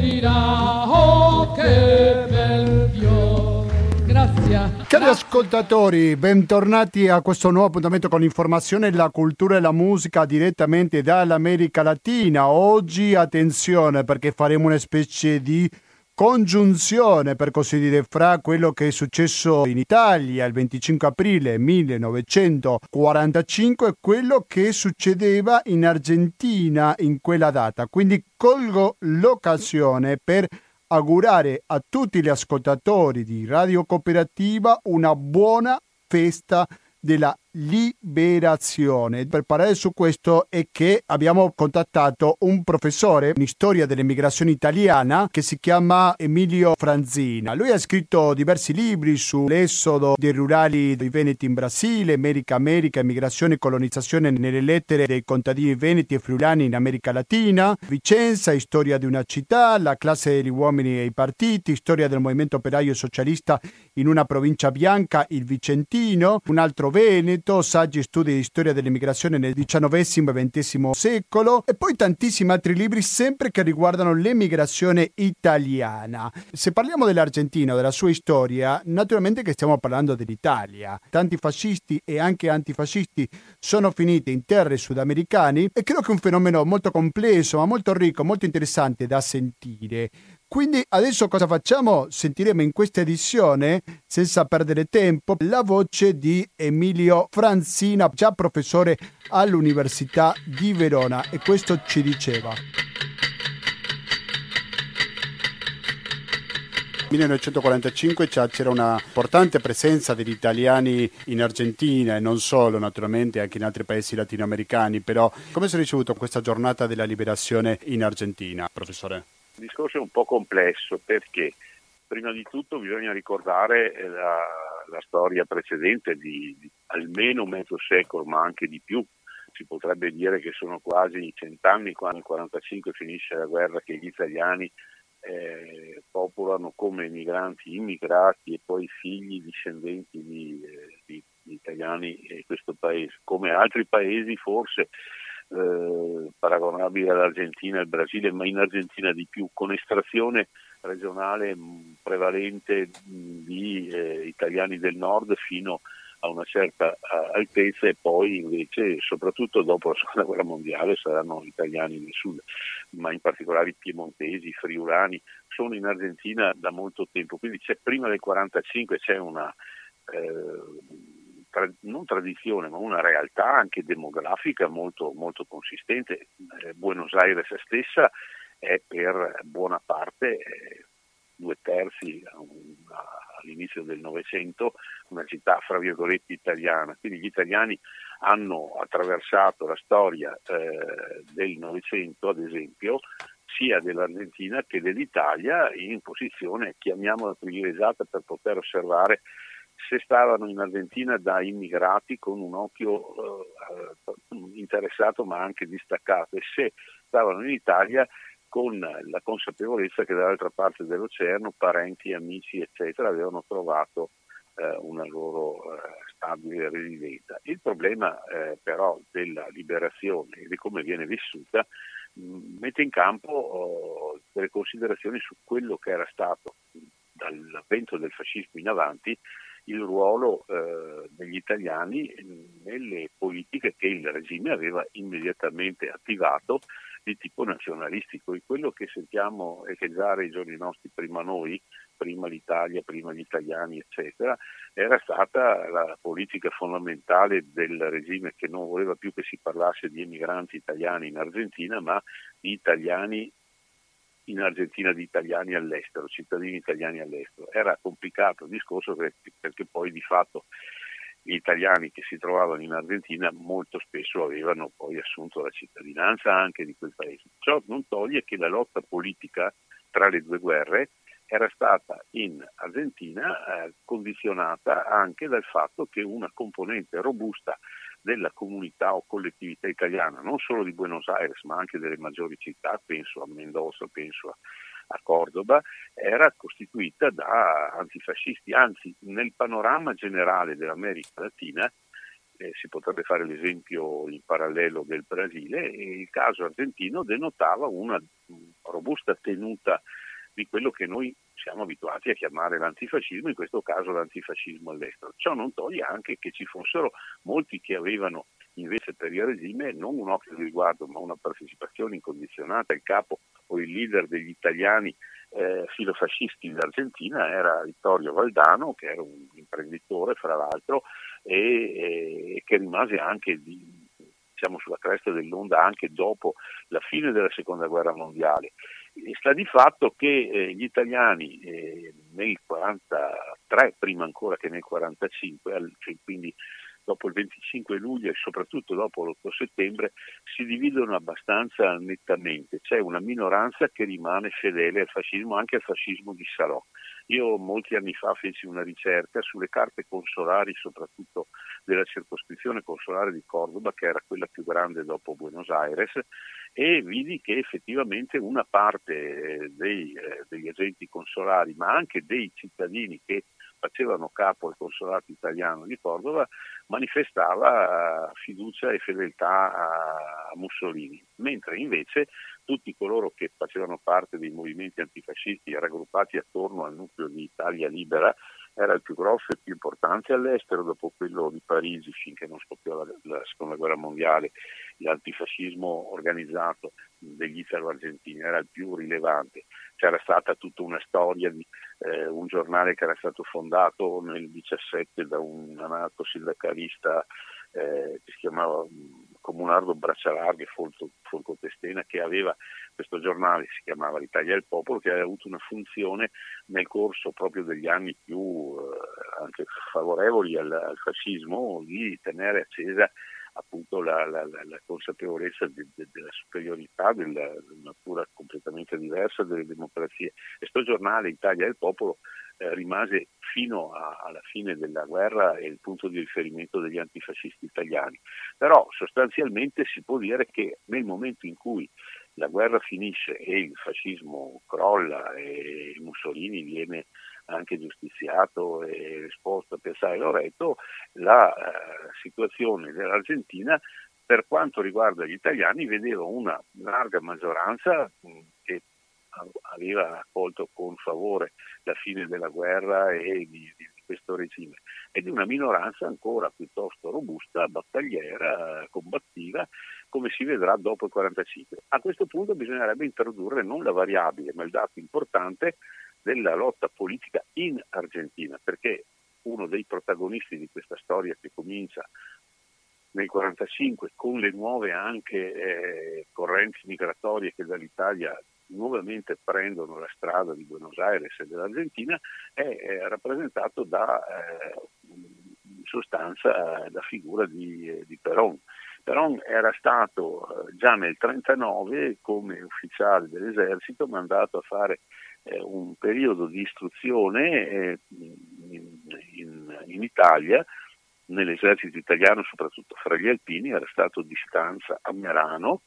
dirà, oh che bel fior. Grazie. Cari ascoltatori, bentornati a questo nuovo appuntamento con l'informazione, la cultura e la musica direttamente dall'America Latina. Oggi attenzione perché faremo una specie di congiunzione, per così dire, fra quello che è successo in Italia il 25 aprile 1945 e quello che succedeva in Argentina in quella data. Quindi colgo l'occasione per augurare a tutti gli ascoltatori di Radio Cooperativa una buona festa della liberazione. Per parlare su questo è che abbiamo contattato un professore in storia dell'emigrazione italiana che si chiama Emilio Franzina. Lui ha scritto diversi libri sull'esodo dei rurali dei Veneti in Brasile, America America, emigrazione e colonizzazione nelle lettere dei contadini veneti e friulani in America Latina, Vicenza, storia di una città, la classe degli uomini e i partiti, storia del movimento operaio socialista in una provincia bianca, il Vicentino, un altro Veneto, saggi e studi di storia dell'immigrazione nel XIX e XX secolo e poi tantissimi altri libri sempre che riguardano l'emigrazione italiana. Se parliamo dell'Argentina, della sua storia, naturalmente che stiamo parlando dell'Italia. Tanti fascisti e anche antifascisti sono finiti in terre sudamericane e credo che è un fenomeno molto complesso, ma molto ricco, molto interessante da sentire. Quindi adesso cosa facciamo? Sentiremo in questa edizione, senza perdere tempo, la voce di Emilio Franzina, già professore all'Università di Verona e questo ci diceva. 1945 c'era una importante presenza degli italiani in Argentina e non solo, naturalmente anche in altri paesi latinoamericani, però come si è ricevuto questa giornata della liberazione in Argentina, professore? Il discorso è un po' complesso perché prima di tutto bisogna ricordare eh, la, la storia precedente di, di, almeno mezzo secolo, ma anche di più. Si potrebbe dire che sono quasi cent'anni quando nel 1945 finisce la guerra che gli italiani eh, popolano come migranti immigrati e poi figli discendenti di, eh, di, di italiani in questo paese. Come altri paesi forse eh, paragonabile all'Argentina e al Brasile, ma in Argentina di più, con estrazione regionale mh, prevalente mh, di eh, italiani del nord fino a una certa altezza e poi invece soprattutto dopo la seconda guerra mondiale saranno italiani del sud, ma in particolare i piemontesi, i friulani, sono in Argentina da molto tempo, quindi c'è prima del 1945 c'è una eh, tra, non tradizione, ma una realtà anche demografica molto, molto consistente. Eh, Buenos Aires stessa è per buona parte, eh, due terzi all'inizio del Novecento, una città fra virgolette italiana. Quindi gli italiani hanno attraversato la storia eh, del Novecento, ad esempio, sia dell'Argentina che dell'Italia in posizione, chiamiamola privilegiata, per poter osservare se stavano in Argentina da immigrati con un occhio eh, interessato ma anche distaccato e se stavano in Italia con la consapevolezza che dall'altra parte dell'oceano parenti, amici eccetera avevano trovato eh, una loro eh, stabile residenza. Il problema eh, però della liberazione e di come viene vissuta mh, mette in campo oh, delle considerazioni su quello che era stato dall'avvento del fascismo in avanti il ruolo eh, degli italiani nelle politiche che il regime aveva immediatamente attivato di tipo nazionalistico. E quello che sentiamo echeggiare i giorni nostri prima noi, prima l'Italia, prima gli italiani eccetera, era stata la politica fondamentale del regime che non voleva più che si parlasse di emigranti italiani in Argentina ma di italiani in Argentina di italiani all'estero, cittadini italiani all'estero. Era complicato il discorso perché, poi di fatto gli italiani che si trovavano in Argentina molto spesso avevano poi assunto la cittadinanza anche di quel paese. Ciò non toglie che la lotta politica tra le due guerre era stata in Argentina eh, condizionata anche dal fatto che una componente robusta della comunità o collettività italiana, non solo di Buenos Aires ma anche delle maggiori città, penso a Mendoza, penso a, a Cordoba, era costituita da antifascisti, anzi nel panorama generale dell'America Latina eh, si potrebbe fare l'esempio in parallelo del Brasile e il caso argentino denotava una robusta tenuta di quello che noi siamo abituati a chiamare l'antifascismo, in questo caso l'antifascismo all'estero. Ciò non toglie anche che ci fossero molti che avevano invece per il regime non un occhio di riguardo ma una partecipazione incondizionata. Il capo o il leader degli italiani eh, filofascisti d'Argentina era Vittorio Valdano, che era un imprenditore fra l'altro e, e che rimase anche di, diciamo, sulla cresta dell'onda anche dopo la fine della seconda guerra mondiale. Sta di fatto che eh, gli italiani eh, nel 1943, prima ancora che nel 1945, cioè quindi dopo il 25 luglio e soprattutto dopo l'8 settembre si dividono abbastanza nettamente. C'è una minoranza che rimane fedele al fascismo, anche al fascismo di Salò. Io molti anni fa feci una ricerca sulle carte consolari, soprattutto della circoscrizione consolare di Cordoba, che era quella più grande dopo Buenos Aires, e vidi che effettivamente una parte eh, dei, eh, degli agenti consolari, ma anche dei cittadini che facevano capo al consolato italiano di Cordova, manifestava fiducia e fedeltà a Mussolini, mentre invece tutti coloro che facevano parte dei movimenti antifascisti raggruppati attorno al nucleo di Italia Libera era il più grosso e più importante all'estero dopo quello di Parigi finché non scoppiò la, la seconda guerra mondiale, l'antifascismo organizzato degli italo-argentini era il più rilevante. C'era stata tutta una storia di eh, un giornale che era stato fondato nel 17 da un amato sindacalista eh, che si chiamava Comunardo Braccialarghe, Folco, Folco Testena, che aveva questo giornale, si chiamava L'Italia del Popolo, che aveva avuto una funzione nel corso proprio degli anni più eh, favorevoli al, al fascismo di tenere accesa appunto la, la, la, consapevolezza de, de, della superiorità della natura completamente diversa delle democrazie. Questo giornale, Italia del Popolo, eh, rimase fino a, alla fine della guerra il punto di riferimento degli antifascisti italiani. Però sostanzialmente si può dire che nel momento in cui la guerra finisce e il fascismo crolla e Mussolini viene anche giustiziato e esposto a Piazzale Loreto, la eh, situazione dell'Argentina per quanto riguarda gli italiani vedeva una larga maggioranza aveva accolto con favore la fine della guerra e di, di questo regime e di una minoranza ancora piuttosto robusta, battagliera, combattiva, come si vedrà dopo il 45. A questo punto bisognerebbe introdurre non la variabile, ma il dato importante della lotta politica in Argentina, perché uno dei protagonisti di questa storia che comincia nel 1945 con le nuove anche eh, correnti migratorie che dall'Italia nuovamente prendono la strada di Buenos Aires e dell'Argentina è, è rappresentato da eh, in sostanza la figura di, eh, di Perón. Perón era stato eh, già nel 1939 come ufficiale dell'esercito mandato a fare eh, un periodo di istruzione eh, in, in, in Italia nell'esercito italiano, soprattutto fra gli alpini, era stato di stanza a Merano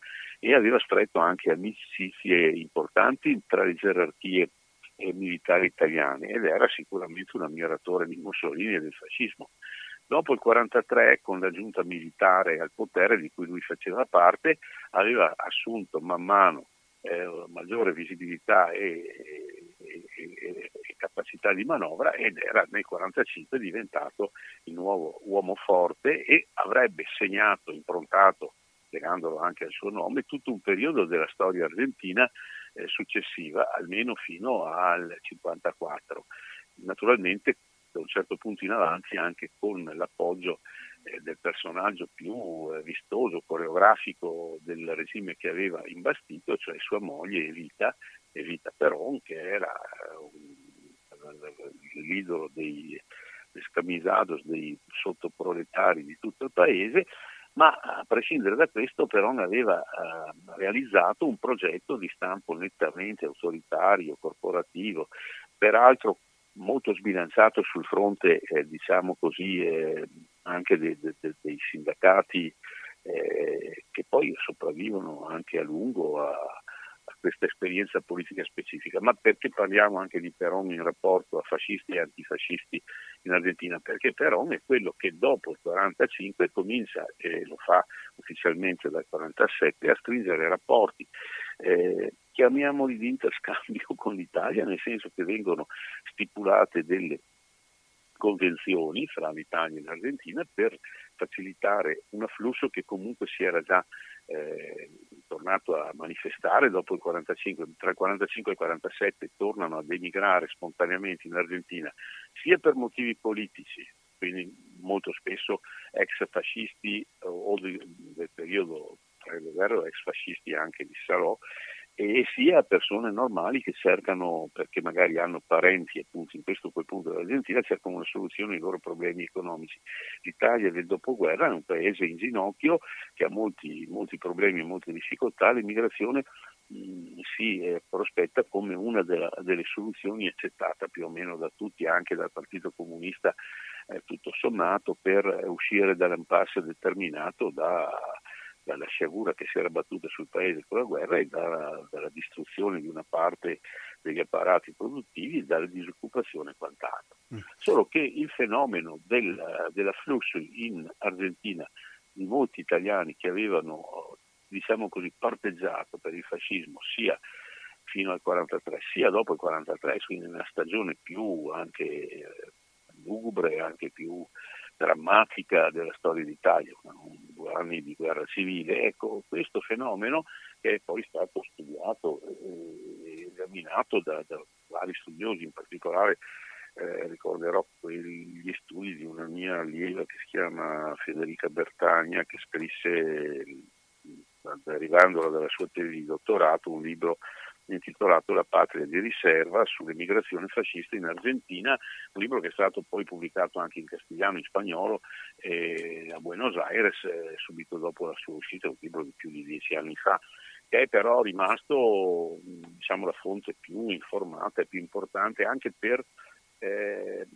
e aveva stretto anche amicizie importanti tra le gerarchie eh, militari italiane ed era sicuramente un ammiratore di Mussolini e del fascismo. Dopo il 1943, con la giunta militare al potere di cui lui faceva parte, aveva assunto man mano eh, maggiore visibilità e, e, e, e, capacità di manovra ed era nel 1945 diventato il nuovo uomo forte e avrebbe segnato, improntato legandolo anche al suo nome, tutto un periodo della storia argentina eh, successiva, almeno fino al 1954. Naturalmente da un certo punto in avanti anche con l'appoggio eh, del personaggio più eh, vistoso, coreografico del regime che aveva imbastito, cioè sua moglie Evita, Evita Peron, che era eh, un, l'idolo dei scamisados, dei sottoproletari di tutto il paese, ma a prescindere da questo Peron aveva eh, realizzato un progetto di stampo nettamente autoritario, corporativo, peraltro molto sbilanciato sul fronte, eh, diciamo così, eh, anche de, de, de, dei sindacati eh, che poi sopravvivono anche a lungo a questa esperienza politica specifica, ma perché parliamo anche di Peron in rapporto a fascisti e antifascisti in Argentina? Perché Peron è quello che dopo il 1945 comincia, e lo fa ufficialmente dal 1947, a stringere rapporti, eh, chiamiamoli di interscambio con l'Italia, nel senso che vengono stipulate delle convenzioni fra l'Italia e l'Argentina per facilitare un afflusso che comunque si era già eh, tornato a manifestare dopo il 45, tra il 45 e il 47 tornano ad emigrare spontaneamente in Argentina sia per motivi politici, quindi molto spesso ex fascisti o del, del periodo tra le guerre ex fascisti anche di Salò e sia persone normali che cercano, perché magari hanno parenti appunto in questo quel punto dell'Argentina, cercano una soluzione ai loro problemi economici. L'Italia del dopoguerra è un paese in ginocchio che ha molti, molti problemi e molte difficoltà, l'immigrazione mh, mm, si eh, prospetta come una della, delle soluzioni accettata più o meno da tutti, anche dal Partito Comunista eh, tutto sommato, per uscire dall'impasse determinato da dalla sciagura che si era battuta sul paese con la guerra e dalla, dalla distruzione di una parte degli apparati produttivi e dalla disoccupazione e quant'altro. Mm. Solo che il fenomeno del, dell'afflusso in Argentina di molti italiani che avevano, diciamo così, parteggiato per il fascismo sia fino al 43, sia dopo il 43, quindi nella stagione più anche lugubre, anche più drammatica della storia d'Italia, due anni di guerra civile. Ecco, questo fenomeno che è poi stato studiato e esaminato da, da, vari studiosi, in particolare eh, ricorderò gli studi di una mia allieva che si chiama Federica Bertagna, che scrisse, derivandola dalla sua tesi di dottorato, un libro intitolato La patria di riserva sull'emigrazione fascista in Argentina, un libro che è stato poi pubblicato anche in castigliano, in spagnolo eh, a Buenos Aires eh, subito dopo la sua uscita, un libro di più di dieci anni fa che è però rimasto diciamo, la fonte più informata e più importante anche per eh,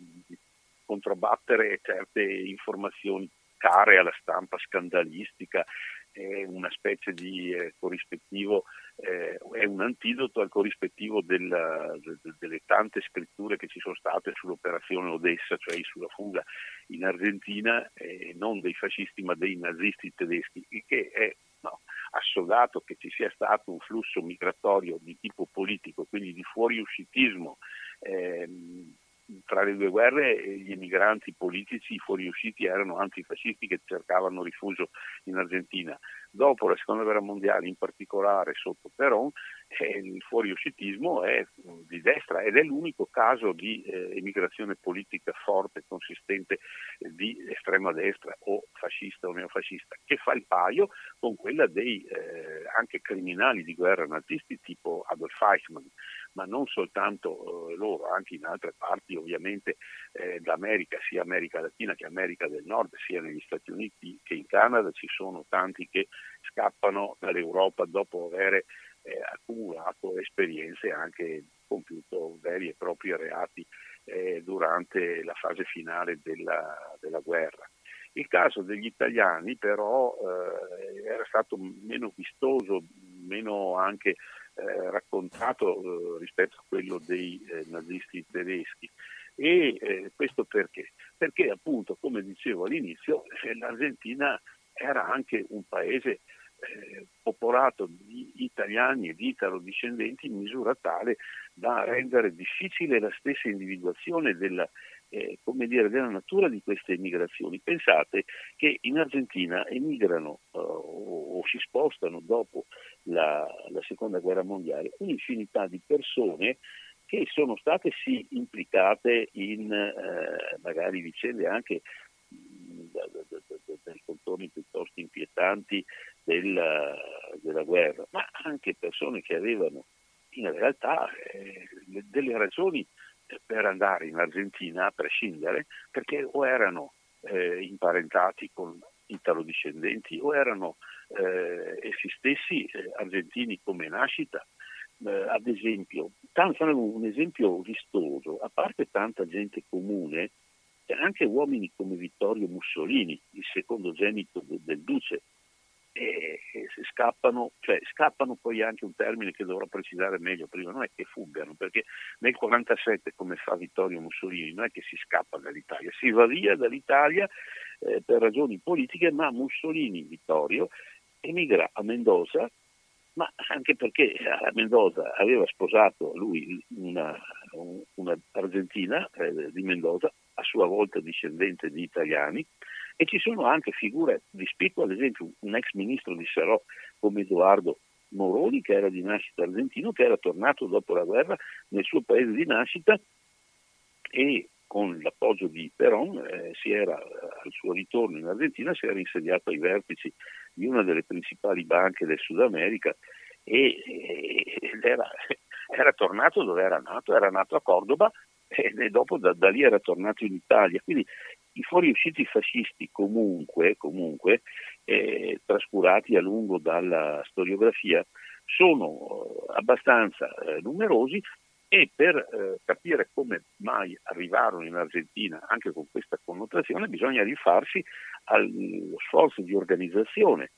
controbattere certe informazioni care alla stampa scandalistica, è una specie di eh, corrispettivo eh, è un antidoto al corrispettivo della, de, delle tante scritture che ci sono state sull'operazione Odessa, cioè sulla fuga in Argentina, eh, non dei fascisti ma dei nazisti tedeschi, che è no, assodato che ci sia stato un flusso migratorio di tipo politico, quindi di fuoriuscitismo. Ehm, tra le due guerre gli emigranti politici fuoriusciti erano antifascisti che cercavano rifugio in Argentina. Dopo la seconda guerra mondiale, in particolare sotto Perón, eh, il fuoriuscitismo è di destra ed è l'unico caso di eh, emigrazione politica forte, consistente eh, di estrema destra o fascista o neofascista, che fa il paio con quella dei eh, anche criminali di guerra nazisti tipo Adolf Eichmann ma non soltanto eh, loro, anche in altre parti ovviamente eh, d'America, sia America Latina che America del Nord, sia negli Stati Uniti che in Canada, ci sono tanti che scappano dall'Europa dopo aver eh, accumulato esperienze anche compiuto veri e propri reati durante la fase finale della, della guerra. Il caso degli italiani però eh, era stato meno vistoso, meno anche eh, raccontato eh, rispetto a quello dei eh, nazisti tedeschi. E eh, questo perché? Perché appunto, come dicevo all'inizio, eh, l'Argentina era anche un paese popolato di italiani e di italo-discendenti in misura tale da rendere difficile la stessa individuazione della, eh, dire, della natura di queste emigrazioni. Pensate che in Argentina emigrano uh, o, o, si spostano dopo la, la, seconda guerra mondiale un'infinità di persone che sono state sì implicate in eh, magari vicende anche dai contorni piuttosto inquietanti della, della, guerra, ma anche persone che avevano in realtà eh, delle ragioni per andare in Argentina a prescindere perché o erano eh, imparentati con italo-discendenti o erano eh, essi stessi eh, argentini come nascita. Eh, ad esempio, tanto, un esempio vistoso, a parte tanta gente comune, anche uomini come Vittorio Mussolini, il secondogenito del, del duce, e, e scappano, cioè scappano poi anche un termine che dovrò precisare meglio prima, non è che fuggano, perché nel 1947 come fa Vittorio Mussolini non è che si scappa dall'Italia, si va via dall'Italia eh, per ragioni politiche, ma Mussolini, Vittorio, emigra a Mendoza ma anche perché a Mendoza aveva sposato lui una, una argentina eh, di Mendoza, a sua volta discendente di italiani, e ci sono anche figure di spicco, ad esempio un ex ministro di Sarò come Edoardo Moroni, che era di nascita argentino, che era tornato dopo la guerra nel suo paese di nascita e con l'appoggio di Perón eh, era, al suo ritorno in Argentina si era insediato ai vertici di una delle principali banche del Sud America e, ed era, era, tornato dove era nato, era nato a Cordoba e dopo da, da, lì era tornato in Italia. Quindi i fuoriusciti fascisti comunque, comunque eh, trascurati a lungo dalla storiografia, sono abbastanza eh, numerosi e per eh, capire come mai arrivarono in Argentina anche con questa connotazione bisogna rifarsi allo sforzo di organizzazione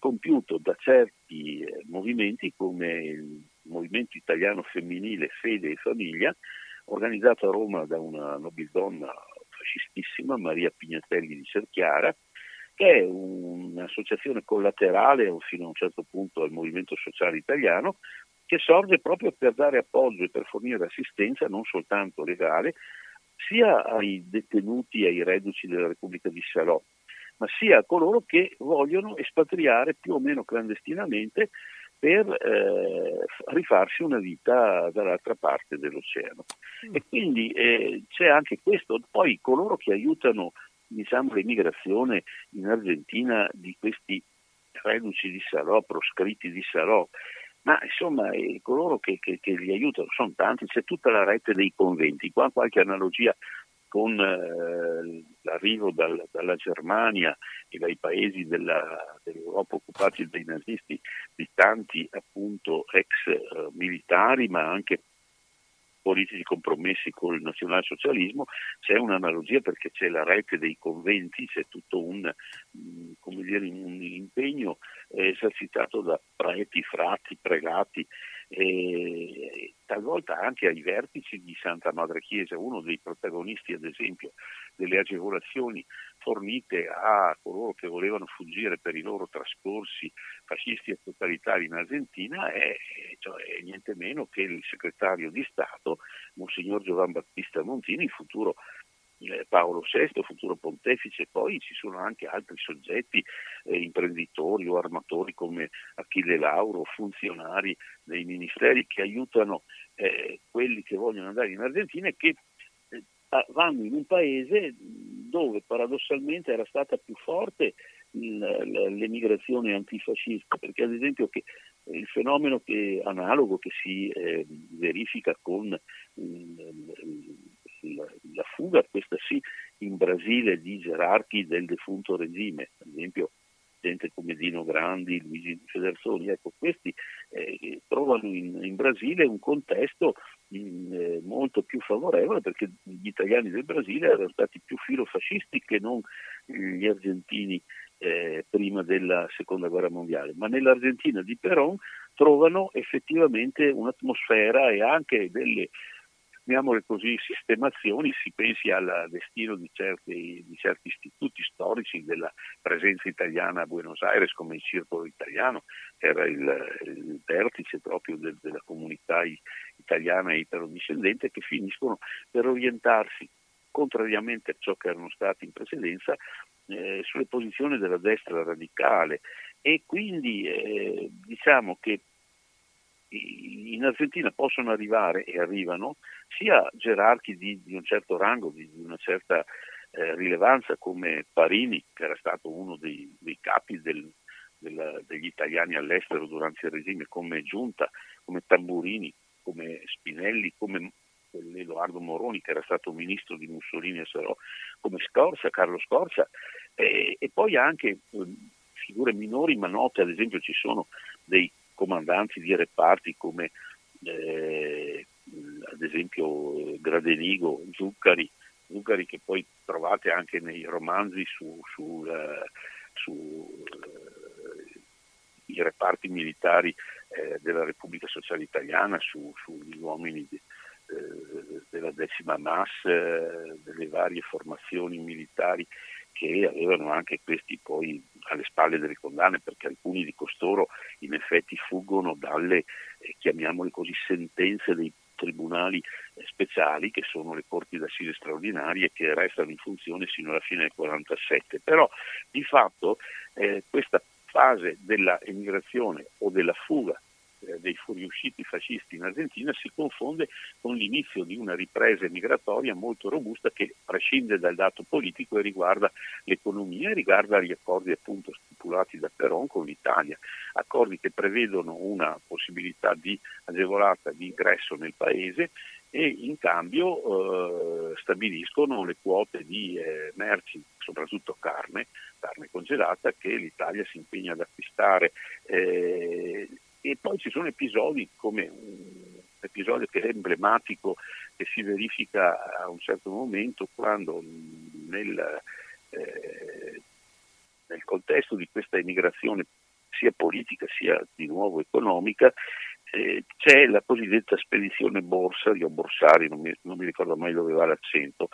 compiuto da certi eh, movimenti come il Movimento Italiano Femminile Fede e Famiglia, organizzato a Roma da una nobildonna fascistissima, Maria Pignatelli di Cerchiara, che è un'associazione collaterale fino a un certo punto al Movimento Sociale Italiano, che sorge proprio per dare appoggio e per fornire assistenza non soltanto legale, sia ai detenuti e ai reduci della Repubblica di Salò, ma sia a coloro che vogliono espatriare più o meno clandestinamente per eh, rifarsi una vita dall'altra parte dell'oceano. Mm. E quindi eh, c'è anche questo. Poi coloro che aiutano diciamo, l'immigrazione in Argentina di questi reduci di Salò, proscritti di Salò, ma insomma eh, coloro che, che, che, li aiutano sono tanti, c'è tutta la rete dei conventi, qua qualche analogia con eh, l'arrivo dal, dalla Germania e dai paesi della, dell'Europa occupati dai nazisti di tanti appunto ex eh, militari ma anche politici compromessi col nazionalsocialismo, c'è un'analogia perché c'è la rete dei conventi, c'è tutto un, mm, dire, un impegno eh, esercitato da preti, frati, pregati, e talvolta anche ai vertici di Santa Madre Chiesa, uno dei protagonisti ad esempio delle agevolazioni fornite a coloro che volevano fuggire per i loro trascorsi fascisti e totalitari in Argentina è, cioè, è niente meno che il segretario di Stato, Monsignor Giovan Battista Montini, futuro Paolo VI, futuro pontefice, poi ci sono anche altri soggetti, eh, imprenditori o armatori come Achille Lauro, funzionari dei ministeri che aiutano eh, quelli che vogliono andare in Argentina e che eh, vanno in un paese dove paradossalmente era stata più forte l'emigrazione antifascista, perché ad esempio che il fenomeno che, analogo che si eh, verifica con la, la fuga, questa sì, in Brasile di gerarchi del defunto regime, ad esempio gente come Dino Grandi, Luigi Federsoni, ecco, questi eh, trovano in, in, Brasile un contesto in, eh, molto più favorevole perché gli italiani del Brasile erano stati più filofascisti che non gli argentini eh, prima della seconda guerra mondiale, ma nell'Argentina di Perón trovano effettivamente un'atmosfera e anche delle chiamiamole così, sistemazioni, si pensi al destino di certi, di certi, istituti storici della presenza italiana a Buenos Aires come il Circolo Italiano, che era il, il vertice proprio del, della comunità italiana e italo-discendente, che finiscono per orientarsi contrariamente a ciò che erano stati in precedenza, eh, sulle posizioni della destra radicale. E quindi eh, diciamo che in Argentina possono arrivare e arrivano sia gerarchi di, di un certo rango, di, di una certa eh, rilevanza come Parini, che era stato uno dei, dei capi del, del, degli italiani all'estero durante il regime, come Giunta, come Tamburini, come Spinelli, come Edoardo Moroni, che era stato ministro di Mussolini e Sarò, come Scorza, Carlo Scorza, eh, e poi anche eh, figure minori ma note, ad esempio ci sono dei comandanti di reparti come eh, ad esempio Gradenigo, Zuccari, Zuccari che poi trovate anche nei romanzi su, su, su uh, reparti militari eh, della Repubblica Sociale Italiana su, sugli uomini di, eh, della decima MAS, eh, delle varie formazioni militari che avevano anche questi poi alle spalle delle condanne perché alcuni di costoro in effetti fuggono dalle, eh, chiamiamole così, sentenze dei tribunali eh, speciali che sono le corti d'assise straordinarie che restano in funzione sino alla fine del 1947. Però di fatto eh, questa fase dell'emigrazione o della fuga dei fuoriusciti fascisti in Argentina si confonde con l'inizio di una ripresa migratoria molto robusta che prescinde dal dato politico e riguarda l'economia e riguarda gli accordi appunto stipulati da Peron con l'Italia, accordi che prevedono una possibilità di agevolata di ingresso nel paese e in cambio eh, stabiliscono le quote di eh, merci, soprattutto carne, carne congelata, che l'Italia si impegna ad acquistare. Eh, e poi ci sono episodi come un episodio che è emblematico che si verifica a un certo momento quando nel, eh, nel contesto di questa emigrazione sia politica sia di nuovo economica eh, c'è la cosiddetta spedizione Borsari o Borsari, non mi, non mi, ricordo mai dove va l'accento.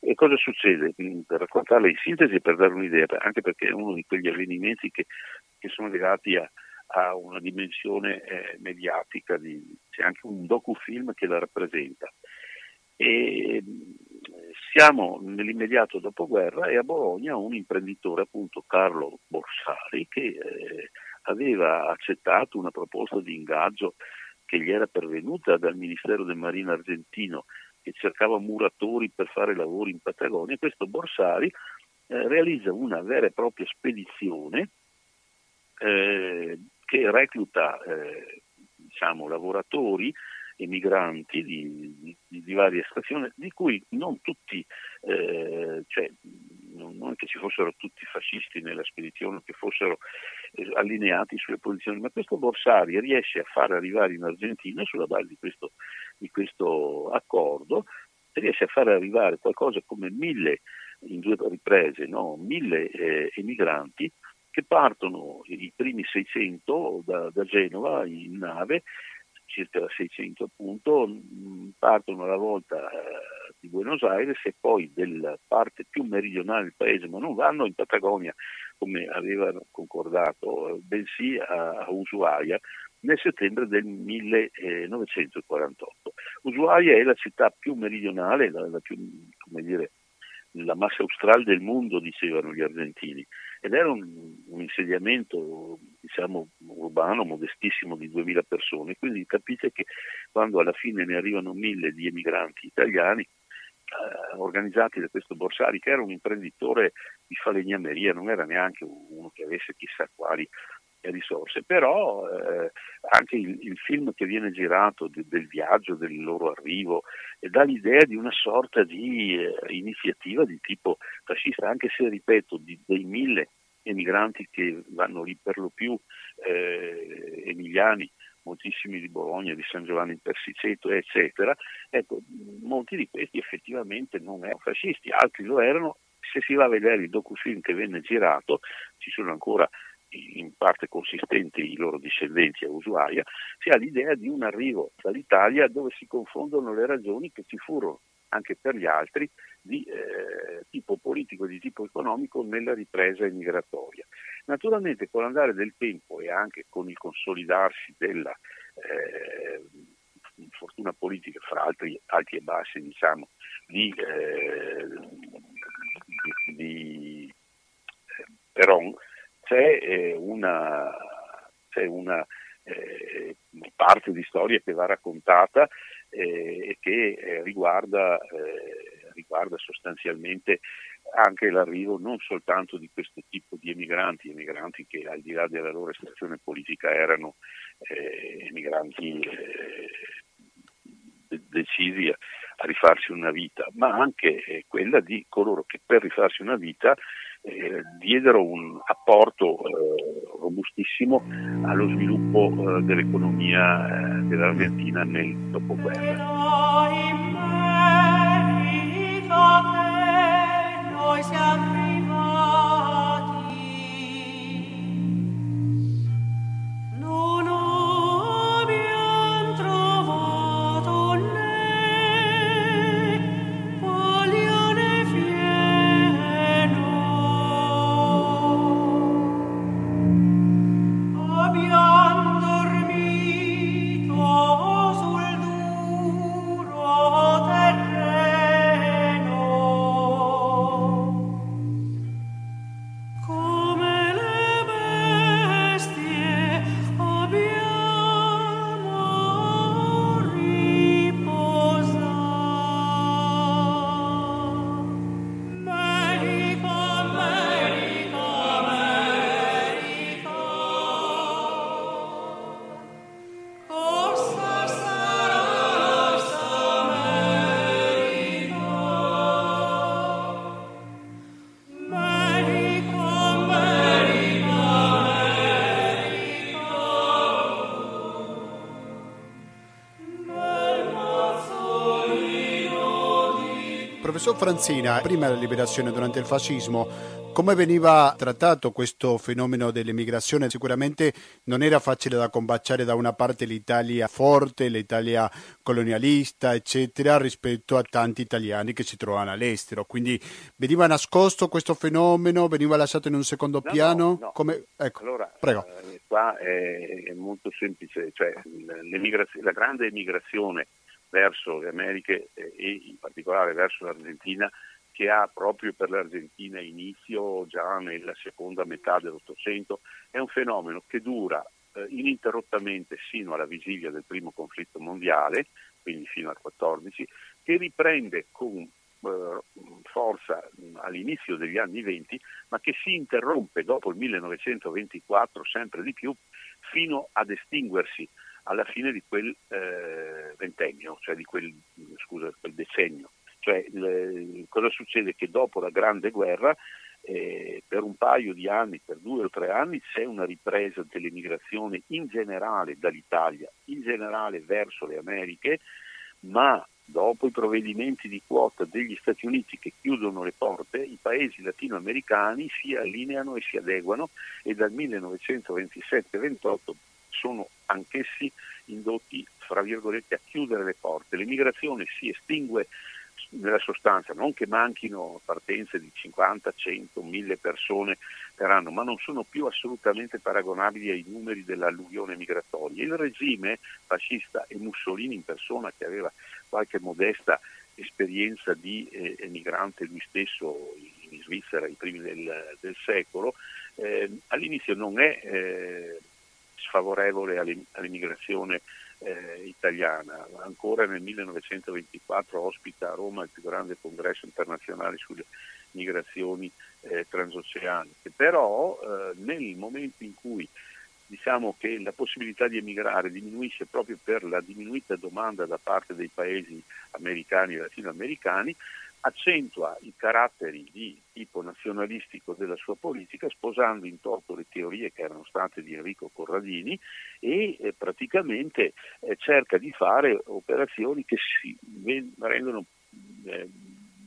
E cosa succede? Mm, per raccontarla in sintesi e per dare un'idea, anche perché è uno di quegli avvenimenti che, che sono legati a, ha una dimensione eh, mediatica, di, c'è anche un docufilm che la rappresenta. E siamo nell'immediato dopoguerra e a Bologna un imprenditore, appunto Carlo Borsari, che eh, aveva accettato una proposta di ingaggio che gli era pervenuta dal Ministero del Marino argentino che cercava muratori per fare lavori in Patagonia, questo Borsari eh, realizza una vera e propria spedizione eh, che recluta eh, diciamo, lavoratori emigranti di, di, di, varie stazioni, di cui non tutti, eh, cioè, non, che ci fossero tutti fascisti nella spedizione, che fossero eh, allineati sulle posizioni, ma questo Borsari riesce a far arrivare in Argentina, sulla base di questo, di questo accordo, riesce a far arrivare qualcosa come mille, in due riprese, no? mille eh, emigranti che partono i primi 600 da, da Genova in nave, circa 600 appunto, mm, partono alla volta eh, di Buenos Aires e poi della parte più meridionale del paese, ma non vanno in Patagonia come avevano concordato, bensì a, a Ushuaia nel settembre del 1948. Ushuaia è la città più meridionale, la, la più, come dire, la massa australe del mondo, dicevano gli argentini, ed era un, un insediamento diciamo, urbano modestissimo di 2000 persone, quindi capite che quando alla fine ne arrivano mille di emigranti italiani, eh, organizzati da questo Borsari, che era un imprenditore di falegnameria, non era neanche uno che avesse chissà quali risorse, però eh, anche il, il, film che viene girato de, del viaggio, del loro arrivo, eh, dà l'idea di una sorta di eh, iniziativa di tipo fascista, anche se, ripeto, di, dei mille emigranti che vanno lì per lo più eh, emiliani, moltissimi di Bologna, di San Giovanni in Persiceto, eccetera, ecco, molti di questi effettivamente non erano fascisti, altri lo erano. Se si va a vedere il docufilm che venne girato, ci sono ancora in parte consistenti i loro discendenti a Ushuaia, si ha l'idea di un arrivo dall'Italia dove si confondono le ragioni che ci furono anche per gli altri di eh, tipo politico e di tipo economico nella ripresa immigratoria. Naturalmente con l'andare del tempo e anche con il consolidarsi della eh, fortuna politica fra altri alti e bassi diciamo, di, eh, di, Peron, c'è eh, una, c'è una eh, parte di storia che va raccontata eh, e che eh, riguarda, eh, riguarda, sostanzialmente anche l'arrivo non soltanto di questo tipo di emigranti, emigranti che al di là della loro estrazione politica erano eh, emigranti decisi a, rifarsi una vita, ma anche quella di coloro che per rifarsi una vita eh, diedero un apporto eh, robustissimo allo sviluppo eh, dell'economia eh, dell'Argentina nel dopoguerra. Noi Professor Franzina, prima della liberazione durante il fascismo, come veniva trattato questo fenomeno dell'emigrazione? Sicuramente non era facile da combattere da una parte l'Italia forte, l'Italia colonialista, eccetera, rispetto a tanti italiani che si trovano all'estero. Quindi veniva nascosto questo fenomeno, veniva lasciato in un secondo no, piano? No, no. Come... Ecco, allora, prego. Eh, qua è, è, molto semplice, cioè la grande emigrazione verso le Americhe e in particolare verso l'Argentina che ha proprio per l'Argentina inizio già nella seconda metà dell'Ottocento, è un fenomeno che dura eh, ininterrottamente sino alla vigilia del primo conflitto mondiale, quindi fino al 14, che riprende con eh, forza all'inizio degli anni 20, ma che si interrompe dopo il 1924 sempre di più fino ad estinguersi alla fine di quel eh, ventennio, cioè di quel, scusa, quel decennio. Cioè, le, cosa succede? Che dopo la Grande Guerra, eh, per un paio di anni, per due o tre anni, c'è una ripresa dell'emigrazione in generale dall'Italia, in generale verso le Americhe, ma dopo i provvedimenti di quota degli Stati Uniti che chiudono le porte, i paesi latinoamericani si allineano e si adeguano e dal 1927-28 sono anch'essi indotti, fra virgolette, a chiudere le porte. L'emigrazione si estingue nella sostanza, non che manchino partenze di 50, 100, 1000 persone per anno, ma non sono più assolutamente paragonabili ai numeri dell'alluvione migratoria. Il regime fascista e Mussolini in persona, che aveva qualche modesta esperienza di eh, emigrante lui stesso in Svizzera ai primi del, del secolo, eh, all'inizio non è eh, sfavorevole all'immigrazione eh, italiana. Ancora nel 1924 ospita a Roma il più grande congresso internazionale sulle migrazioni eh, transoceaniche, però eh, nel momento in cui diciamo che la possibilità di emigrare diminuisce proprio per la diminuita domanda da parte dei paesi americani e latinoamericani, accentua i caratteri di tipo nazionalistico della sua politica sposando in toto le teorie che erano state di Enrico Corradini e eh, praticamente eh, cerca di fare operazioni che si rendono eh,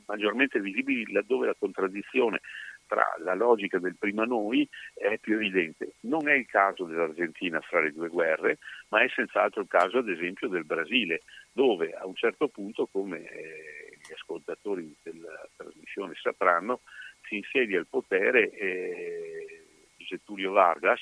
maggiormente visibili laddove la contraddizione tra la logica del prima noi è più evidente. Non è il caso dell'Argentina fra le due guerre, ma è senz'altro il caso ad esempio del Brasile, dove a un certo punto, come eh, gli ascoltatori della trasmissione sapranno, si insedia al potere eh, Getulio Vargas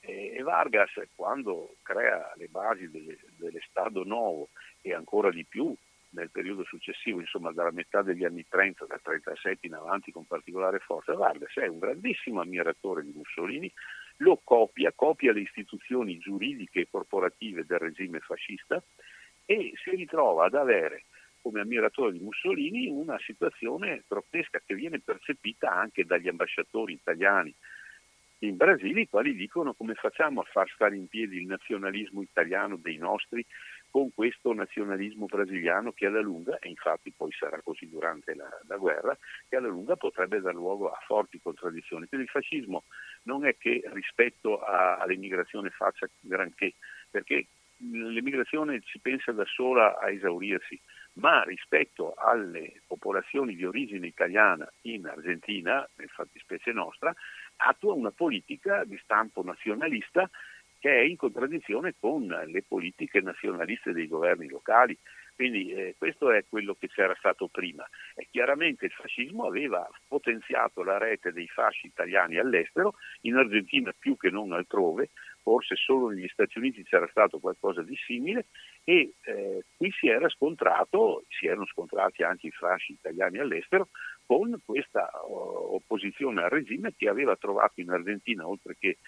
e Vargas quando crea le basi delle, dell'Estado Novo e ancora di più nel periodo successivo, insomma dalla metà degli anni 30, dal 37 in avanti con particolare forza, Vargas è un grandissimo ammiratore di Mussolini, lo copia, copia le istituzioni giuridiche e corporative del regime fascista e si ritrova ad avere come ammiratore di Mussolini una situazione grottesca che viene percepita anche dagli ambasciatori italiani in Brasile, i quali dicono come facciamo a far stare in piedi il nazionalismo italiano dei nostri con questo nazionalismo brasiliano che alla lunga, e infatti poi sarà così durante la, la guerra, che alla lunga potrebbe dar luogo a forti contraddizioni. Quindi il fascismo non è che rispetto a, all'immigrazione faccia granché, perché l'immigrazione si pensa da sola a esaurirsi, ma rispetto alle popolazioni di origine italiana in Argentina, nel fattispecie nostra, attua una politica di stampo nazionalista che è in contraddizione con le politiche nazionaliste dei governi locali. Quindi eh, questo è quello che c'era stato prima. E chiaramente il fascismo aveva potenziato la rete dei fasci italiani all'estero, in Argentina più che non altrove, forse solo negli Stati Uniti c'era stato qualcosa di simile e eh, qui si era scontrato, si erano scontrati anche i fasci italiani all'estero con questa oh, opposizione al regime che aveva trovato in Argentina, oltre che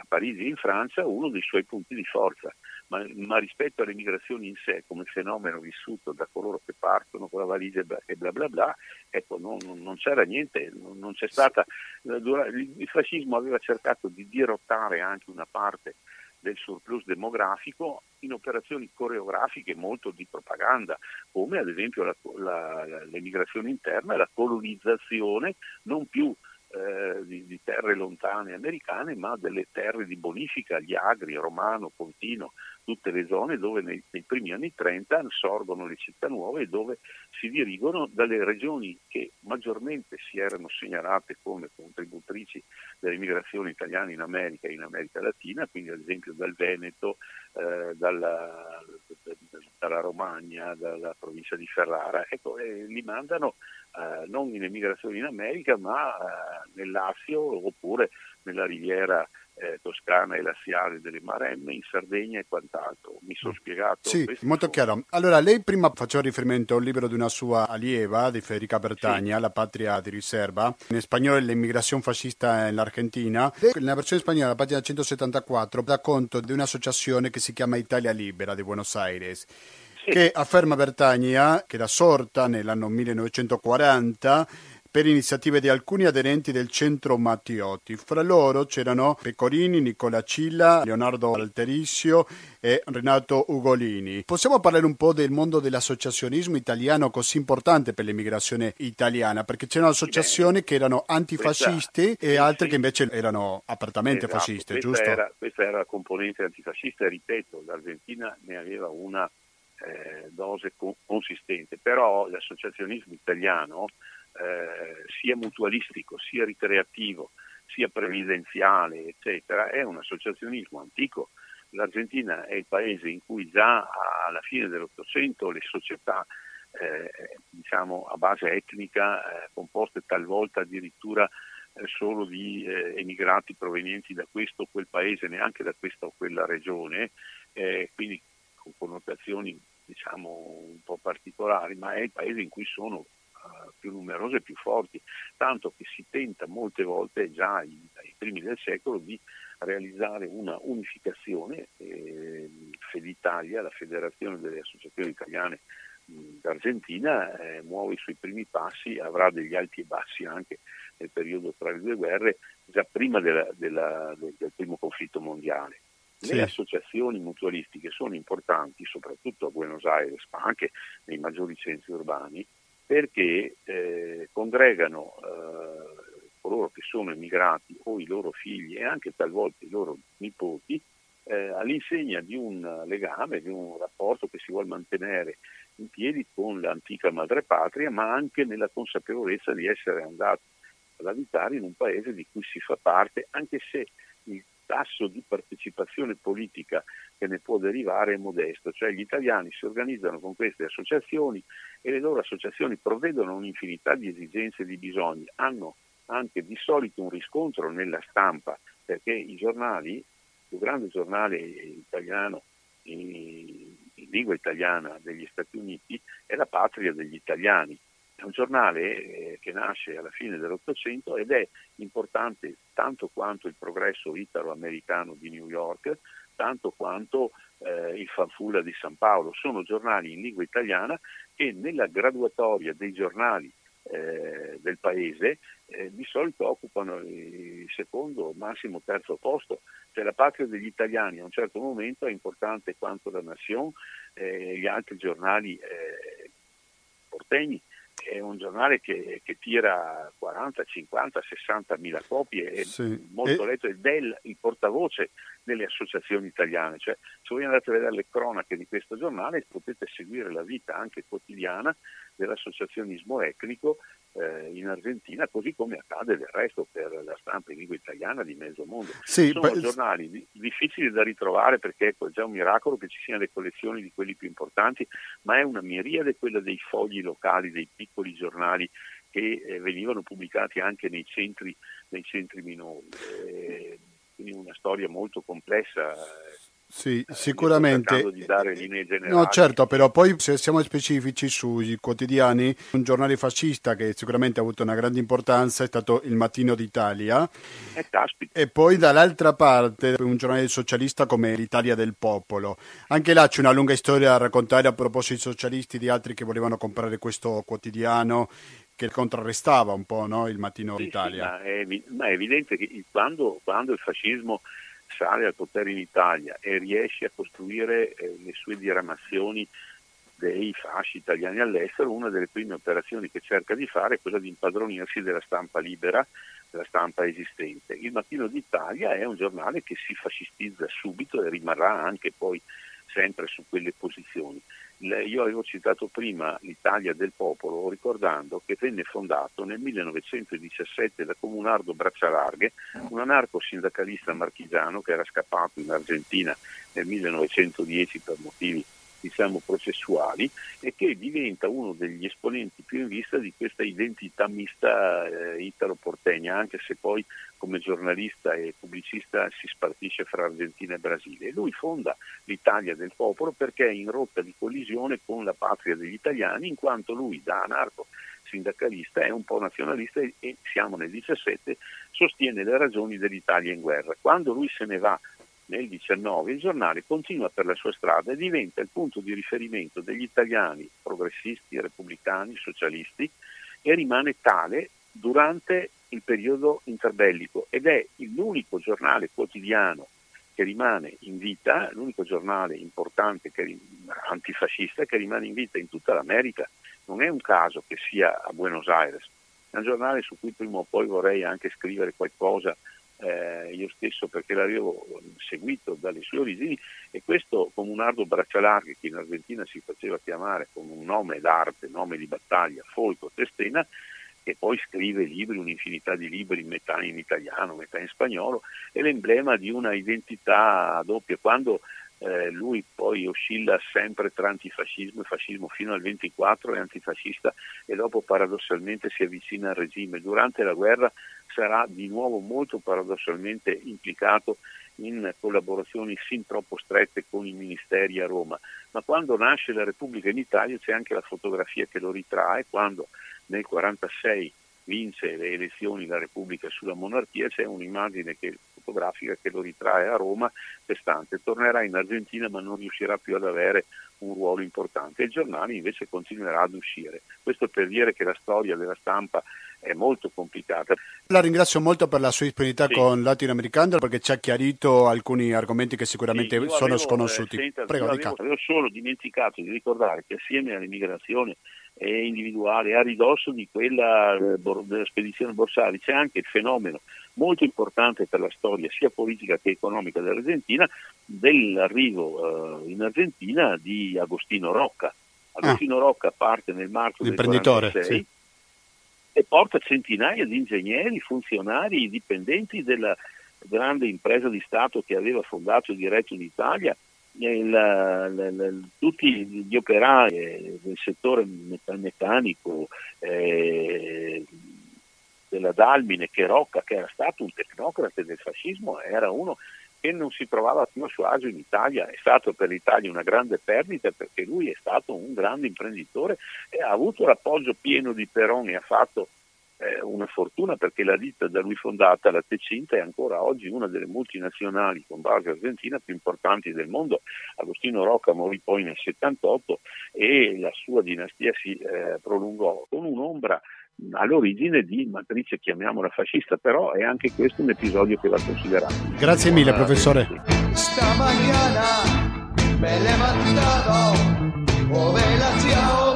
a Parigi e in Francia uno dei suoi punti di forza, ma, ma, rispetto alle migrazioni in sé come fenomeno vissuto da coloro che partono con la valigia e bla bla bla, ecco, non, non c'era niente, non, c'è stata, il fascismo aveva cercato di dirottare anche una parte del surplus demografico in operazioni coreografiche molto di propaganda, come ad esempio la, la, l'emigrazione interna e la colonizzazione non più eh, di, di, terre lontane americane, ma delle terre di bonifica, gli Agri, Romano, Pontino, tutte le zone dove nei, nei, primi anni 30 sorgono le città nuove e dove si dirigono dalle regioni che maggiormente si erano segnalate come contributrici dell'immigrazione italiana in America e in America Latina, quindi ad esempio dal Veneto, eh, dalla, dalla, Romagna, dalla provincia di Ferrara, ecco, eh, li mandano eh, non in emigrazione in America ma eh, nel Lazio oppure nella riviera eh, toscana e laziale delle Maremme, in Sardegna e quant'altro. Mi sono spiegato? Sì, molto sono... chiaro. Allora, lei prima faceva riferimento a un libro di una sua allieva, di Federica Bertagna, sì. La patria di riserva, in spagnolo L'immigrazione fascista in Argentina. Nella versione spagnola, la pagina 174, dà conto di un'associazione che si chiama Italia Libera di Buenos Aires che afferma Bertagna che era sorta nell'anno 1940 per iniziative di alcuni aderenti del centro Mattioti. Fra loro c'erano Pecorini, Nicola Cilla, Leonardo Alterissio e Renato Ugolini. Possiamo parlare un po' del mondo dell'associazionismo italiano così importante per l'immigrazione italiana, perché c'erano associazioni che erano antifasciste e altre che invece erano apertamente esatto, fasciste, questa giusto? Era, questa era la componente antifascista e ripeto, l'Argentina ne aveva una eh, dose co- consistente, però l'associazionismo italiano eh, sia mutualistico, sia ricreativo, sia previdenziale, eccetera, è un associazionismo antico. L'Argentina è il paese in cui già alla fine dell'Ottocento le società eh, diciamo a base etnica, eh, composte talvolta addirittura eh, solo di eh, emigrati provenienti da questo o quel paese, neanche da questa o quella regione, eh, quindi con connotazioni diciamo un po' particolari, ma è il paese in cui sono più numerose e più forti, tanto che si tenta molte volte già ai, ai primi del secolo di realizzare una unificazione. Eh, Feditalia, la Federazione delle Associazioni Italiane d'Argentina, eh, muove i suoi primi passi, avrà degli alti e bassi anche nel periodo tra le due guerre, già prima della, della, del, del primo conflitto mondiale. Le sì. associazioni mutualistiche sono importanti, soprattutto a Buenos Aires, ma anche nei maggiori centri urbani, perché eh, congregano eh, coloro che sono emigrati o i loro figli e anche talvolta i loro nipoti eh, all'insegna di un legame, di un rapporto che si vuole mantenere in piedi con l'antica madrepatria, ma anche nella consapevolezza di essere andati ad abitare in un paese di cui si fa parte, anche se il tasso di partecipazione politica che ne può derivare è modesto, cioè gli italiani si organizzano con queste associazioni e le loro associazioni provvedono a un'infinità di esigenze e di bisogni, hanno anche di solito un riscontro nella stampa, perché i giornali, il più grande giornale italiano in, in lingua italiana degli Stati Uniti è la patria degli italiani, è un giornale eh, che nasce alla fine dell'Ottocento ed è importante tanto quanto il progresso italo-americano di New York, tanto quanto eh, il Fanfulla di San Paolo. Sono giornali in lingua italiana che nella graduatoria dei giornali eh, del paese eh, di solito occupano il secondo, massimo terzo posto. Cioè la patria degli italiani a un certo momento è importante quanto la Nation e gli altri giornali eh, portegni è un giornale che, che, tira 40, 50, 60 mila copie, è sì. molto e... letto è il, il, portavoce delle associazioni italiane. Cioè, se voi andate a vedere le cronache di questo giornale potete seguire la vita anche quotidiana dell'associazionismo etnico eh, in Argentina, così come accade del resto per la stampa in lingua italiana di mezzo mondo. Sì, Sono beh... giornali di, difficili da ritrovare perché ecco, è già un miracolo che ci siano le collezioni di quelli più importanti, ma è una miriade quella dei fogli locali, dei piccoli giornali che eh, venivano pubblicati anche nei centri, nei centri minori. Eh, quindi una storia molto complessa sì, eh, sicuramente. Di dare linee generali. No, certo, però poi se siamo specifici sui quotidiani, un giornale fascista che sicuramente ha avuto una grande importanza è stato Il Mattino d'Italia. Eh, e poi dall'altra parte un giornale socialista come l'Italia del Popolo. Anche là c'è una lunga storia da raccontare a proposito dei socialisti di altri che volevano comprare questo quotidiano che contrarrestava un po' no, il Mattino sì, d'Italia. Sì, ma, è, ma, è, evidente che quando, quando il fascismo sale al potere in Italia e riesce a costruire eh, le sue diramazioni dei fasci italiani all'estero, una delle prime operazioni che cerca di fare è quella di impadronirsi della stampa libera, della stampa esistente. Il Mattino d'Italia è un giornale che si fascistizza subito e rimarrà anche poi sempre su quelle posizioni. Io avevo citato prima l'Italia del popolo ricordando che venne fondato nel 1917 da Comunardo Braccialarghe, un anarco-sindacalista marchigiano che era scappato in Argentina nel 1910 per motivi diciamo, processuali e che diventa uno degli esponenti più in vista di questa identità mista eh, italo-portegna, anche se poi come giornalista e pubblicista si spartisce fra Argentina e Brasile. E lui fonda l'Italia del popolo perché è in rotta di collisione con la patria degli italiani, in quanto lui da anarco sindacalista è un po' nazionalista e, siamo nel 17 sostiene le ragioni dell'Italia in guerra. Quando lui se ne va nel 19 il giornale continua per la sua strada e diventa il punto di riferimento degli italiani progressisti, repubblicani, socialisti e rimane tale durante il periodo interbellico ed è l'unico giornale quotidiano che rimane in vita, l'unico giornale importante che, antifascista che rimane in vita in tutta l'America. Non è un caso che sia a Buenos Aires, è un giornale su cui prima o poi vorrei anche scrivere qualcosa eh, io stesso perché l'avevo seguito dalle sue origini e questo Comunardo Braccialarghi che in Argentina si faceva chiamare con un nome d'arte, nome di battaglia, Folco Testena che poi scrive libri, un'infinità di libri, metà in italiano, metà in spagnolo, è l'emblema di una identità doppia. Quando eh, lui poi oscilla sempre tra antifascismo e fascismo fino al 24 è antifascista e dopo paradossalmente si avvicina al regime. Durante la guerra sarà di nuovo molto paradossalmente implicato in collaborazioni sin troppo strette con i ministeri a Roma, ma quando nasce la Repubblica in Italia c'è anche la fotografia che lo ritrae, quando nel 1946 vince le elezioni la Repubblica sulla monarchia, c'è un'immagine che, fotografica che lo ritrae a Roma festante. Tornerà in Argentina ma non riuscirà più ad avere un ruolo importante. Il giornale invece continuerà ad uscire. Questo per dire che la storia della stampa è molto complicata. La ringrazio molto per la sua disponibilità sì. con Latinoamericano perché ci ha chiarito alcuni argomenti che sicuramente sì, sono avevo, sconosciuti. Eh, senta, Prego, avevo, avevo, solo dimenticato di ricordare che assieme all'immigrazione individuale a ridosso di quella eh, della spedizione Borsari c'è anche il fenomeno molto importante per la storia sia politica che economica dell'Argentina dell'arrivo eh, in Argentina di Agostino Rocca. Agostino ah. Rocca parte nel marzo del 1946 sì. e porta centinaia di ingegneri, funzionari, dipendenti della grande impresa di Stato che aveva fondato e diretto in Italia il, il, tutti gli operai del settore metalmeccanico eh, della Dalmine che Rocca, che era stato un tecnocrate del fascismo, era uno che non si trovava più a suo agio in Italia, è stato per l'Italia una grande perdita perché lui è stato un grande imprenditore e ha avuto l'appoggio pieno di Peroni, ha fatto eh, una fortuna perché la ditta da lui fondata, la Tecinta, è ancora oggi una delle multinazionali con base argentina più importanti del mondo. Agostino Rocca morì poi nel 78 e la sua dinastia si eh, prolungò con un'ombra all'origine di matrice chiamiamola fascista, però è anche questo un episodio che va considerato. Grazie mille professore. Stamattina me he levantado, oh vela ciao,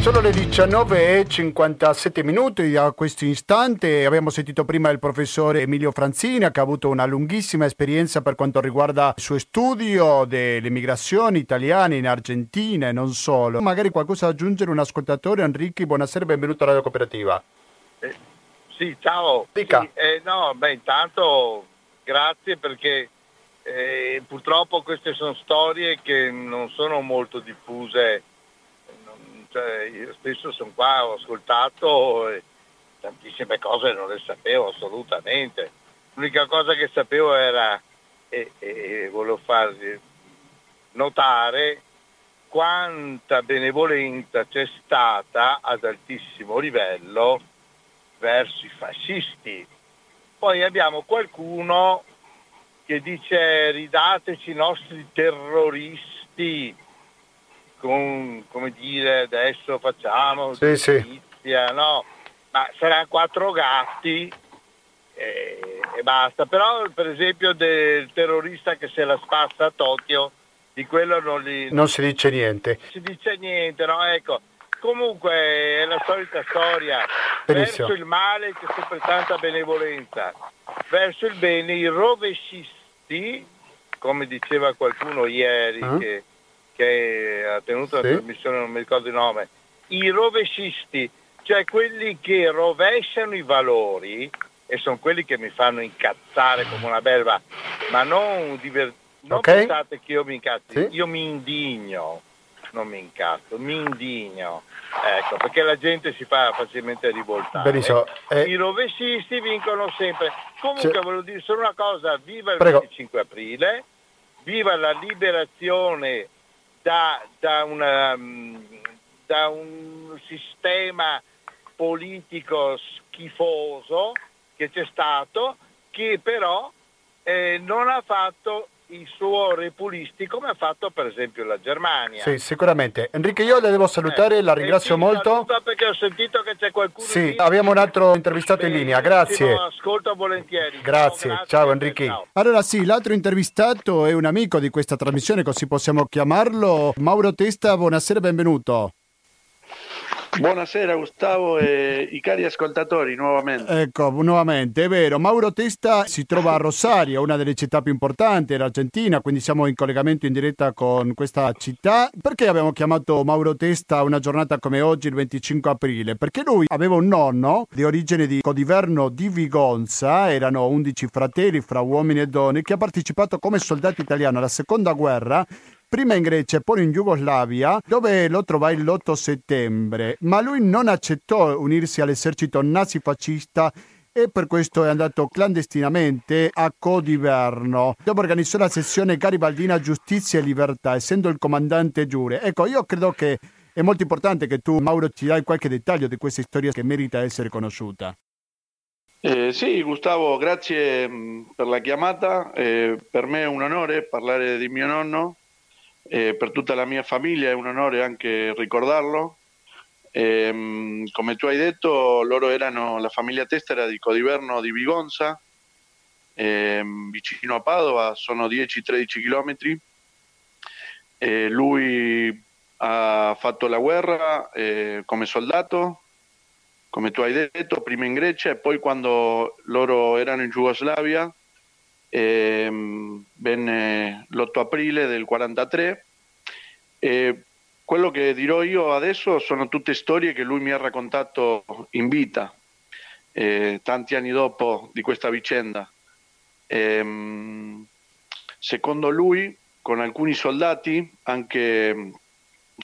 Sono le 19 e 57 minuti a questo istante. Abbiamo sentito prima il professore Emilio Franzina che ha avuto una lunghissima esperienza per quanto riguarda il suo studio delle migrazioni italiane in Argentina e non solo. Magari qualcosa da aggiungere un ascoltatore. Enrico, buonasera e benvenuto alla Radio Cooperativa. Eh, sì, ciao. Dica. Sì, eh, no, beh, intanto grazie perché eh, purtroppo queste sono storie che non sono molto diffuse cioè, io stesso sono qua, ho ascoltato e tantissime cose non le sapevo assolutamente. L'unica cosa che sapevo era, e, e volevo farvi notare, quanta benevolenza c'è stata ad altissimo livello verso i fascisti. Poi abbiamo qualcuno che dice ridateci i nostri terroristi, con, come dire, adesso facciamo sì, giustizia, sì. no, ma saranno quattro gatti e, e, basta. Però per esempio del terrorista che se la spassa a Tokyo, di quello non, li, non si dice niente. Non si dice niente, no? Ecco, Comunque è la solita storia. Benissimo. Verso il male c'è sempre tanta benevolenza, verso il bene i rovescisti, come diceva qualcuno ieri Ah. che, che ha tenuto la Sì. trasmissione, non mi ricordo il nome, i rovescisti, cioè quelli che rovesciano i valori e sono quelli che mi fanno incazzare come una belva, ma non, diver- non Ok. pensate che io mi incazzi, Sì. io mi indigno, non mi incazzo, mi indigno, ecco, perché la gente si fa facilmente rivoltare. Benissimo. Eh, I rovescisti vincono sempre. Comunque Sì. volevo dire solo una cosa, viva il Prego. 25 aprile, viva la liberazione da, da una, mm, da un sistema politico schifoso che c'è stato, che però eh, non ha fatto il suo repulisti come ha fatto per esempio la Germania. sì, sicuramente. Enrique, io le devo salutare, Eh, la ringrazio molto. Perché ho sentito che c'è qualcuno Sì, lì. abbiamo un altro intervistato in linea, grazie. Ascolto volentieri. Grazie, Ciao, ciao ciao. Allora sì, l'altro intervistato è un amico di questa trasmissione, così possiamo chiamarlo. Mauro Testa, buonasera, benvenuto. Buonasera Gustavo e i cari ascoltatori nuovamente. Ecco, nuovamente, è vero, Mauro Testa si trova a Rosario, una delle città più importanti dell'Argentina, quindi siamo in collegamento in diretta con questa città. Perché abbiamo chiamato Mauro Testa una giornata come oggi, il 25 aprile? Perché lui aveva un nonno di origine di Codiverno di Vigonza, erano 11 fratelli fra uomini e donne, che ha partecipato come soldato italiano alla seconda guerra prima in Grecia e poi in Jugoslavia, dove lo trovai l'8 settembre, ma lui non accettò unirsi all'esercito nazifascista e per questo è andato clandestinamente a Codiverno, dove organizzò la sessione garibaldina Giustizia e Libertà, essendo il comandante giure. Ecco, io credo che è molto importante che tu, Mauro, ci dai qualche dettaglio di questa storia che merita essere conosciuta. Eh, sì, Gustavo, grazie mh, per la chiamata. Eh, per me è un onore parlare di mio nonno, eh, per tutta la mia famiglia è un onore anche ricordarlo. Eh, come tu hai detto, loro erano la famiglia testera di Codiverno di Vigonza, eh, vicino a Padova, sono 10-13 chilometri. Eh, lui ha fatto la guerra come soldato, come tu hai detto, prima in Grecia e poi quando loro erano in Jugoslavia, ehm, venne l'8 aprile del 43. E quello che dirò io adesso sono tutte storie che lui mi ha raccontato in vita, eh, tanti anni dopo di questa vicenda. Ehm, secondo lui, con alcuni soldati, anche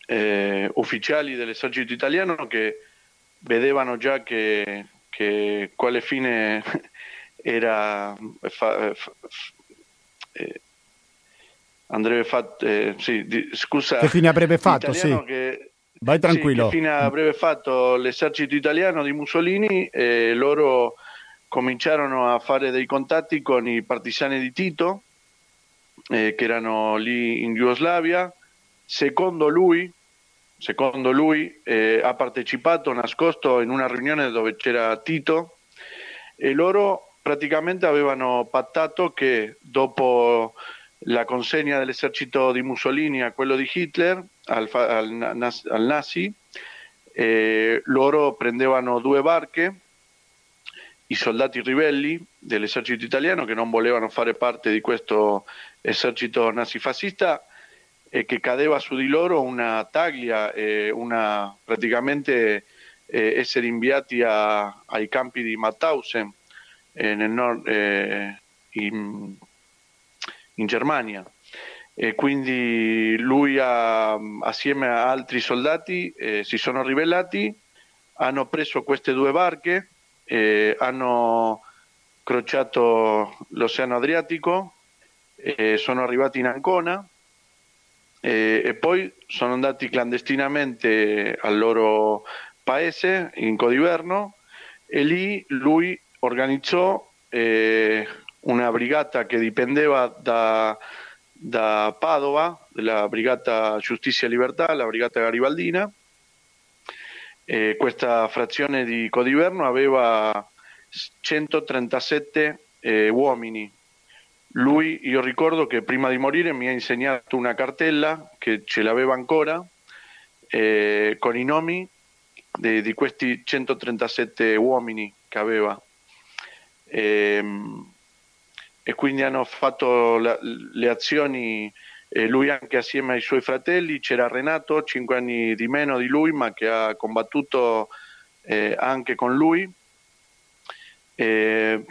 eh, ufficiali dell'esercito italiano, che vedevano già che, che quale fine era fa- fa- eh, andrebbe fatto eh, sì, di- scusa Che fine avrebbe fatto, sì. che- Vai sì, tranquillo. che fine avrebbe fatto l'esercito italiano di Mussolini e loro cominciarono a fare dei contatti con i partigiani di Tito eh, che erano lì in Jugoslavia secondo lui secondo lui eh, ha partecipato nascosto in una riunione dove c'era Tito e loro praticamente avevano pattato che dopo la consegna dell'esercito di Mussolini a quello di Hitler, al, nazi, eh, loro prendevano due barche, i soldati ribelli dell'esercito italiano che non volevano fare parte di questo esercito nazifascista e che cadeva su di loro una taglia, e una, praticamente eh, inviati a- ai campi di Mauthausen eh, nel nord, eh, in, in Germania. E quindi lui ha- assieme a altri soldati eh, si sono ribellati, hanno preso queste due barche, eh, hanno crociato l'Oceano Adriatico, eh, sono arrivati in Ancona e poi sono andati clandestinamente al loro paese, in Codiverno, e lì lui organizzò eh, una brigata che dipendeva da, da Padova, della brigata Giustizia e Libertà, la brigata garibaldina. Eh, questa frazione di Codiverno aveva 137 eh, uomini. Lui, io ricordo che prima di morire mi ha insegnato una cartella che ce l'aveva ancora, eh, con i nomi di, di, questi 137 uomini che aveva. E, ehm, e quindi hanno fatto la, le azioni eh, lui anche assieme ai suoi fratelli, c'era Renato, 5 anni di meno di lui, ma che ha combattuto eh, anche con lui. Eh,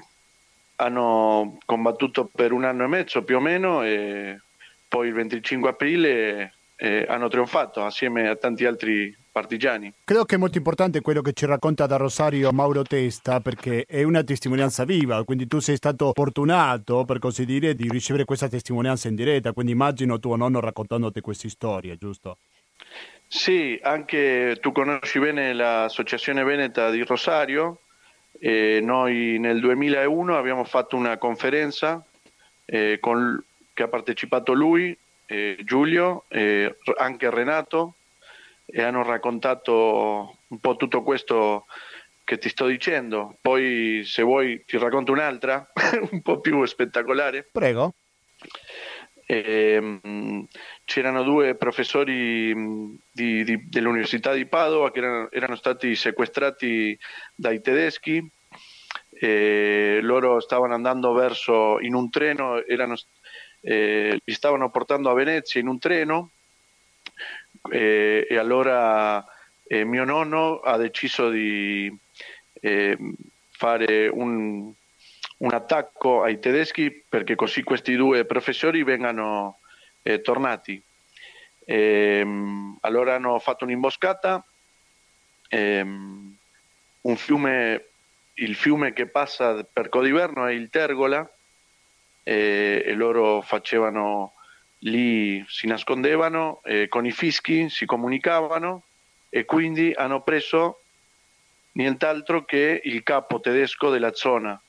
hanno combattuto per un anno e mezzo più o meno e poi il 25 aprile eh, hanno trionfato assieme a tanti altri partigiani. Credo che è molto importante quello che ci racconta da Rosario Mauro Testa perché è una testimonianza viva, quindi tu sei stato fortunato, per così dire, di ricevere questa testimonianza in diretta, quindi immagino tuo nonno raccontandoti queste storie, giusto? Sì, anche tu conosci bene l'Associazione Veneta di Rosario, e noi nel 2001 abbiamo fatto una conferenza eh, con, che ha partecipato lui, eh, Giulio, eh, anche Renato, e hanno raccontato un po' tutto questo che ti sto dicendo. Poi se vuoi ti racconto un'altra, un po' più spettacolare. Prego. Eh, c'erano due professori di, di, dell'Università di Padova che erano, erano stati sequestrati dai tedeschi. Eh, loro stavano andando verso in un treno, erano, eh, li stavano portando a Venezia in un treno e, e allora eh, mio nonno ha deciso di eh, fare un, un, attacco ai tedeschi perché così questi due professori vengano eh, tornati. Ehm, allora hanno fatto un'imboscata, ehm, un fiume, il fiume che passa per Codiverno è il Tergola e loro facevano lì si nascondevano, eh, con i fischi si comunicavano e quindi hanno preso nient'altro che il capo tedesco della zona,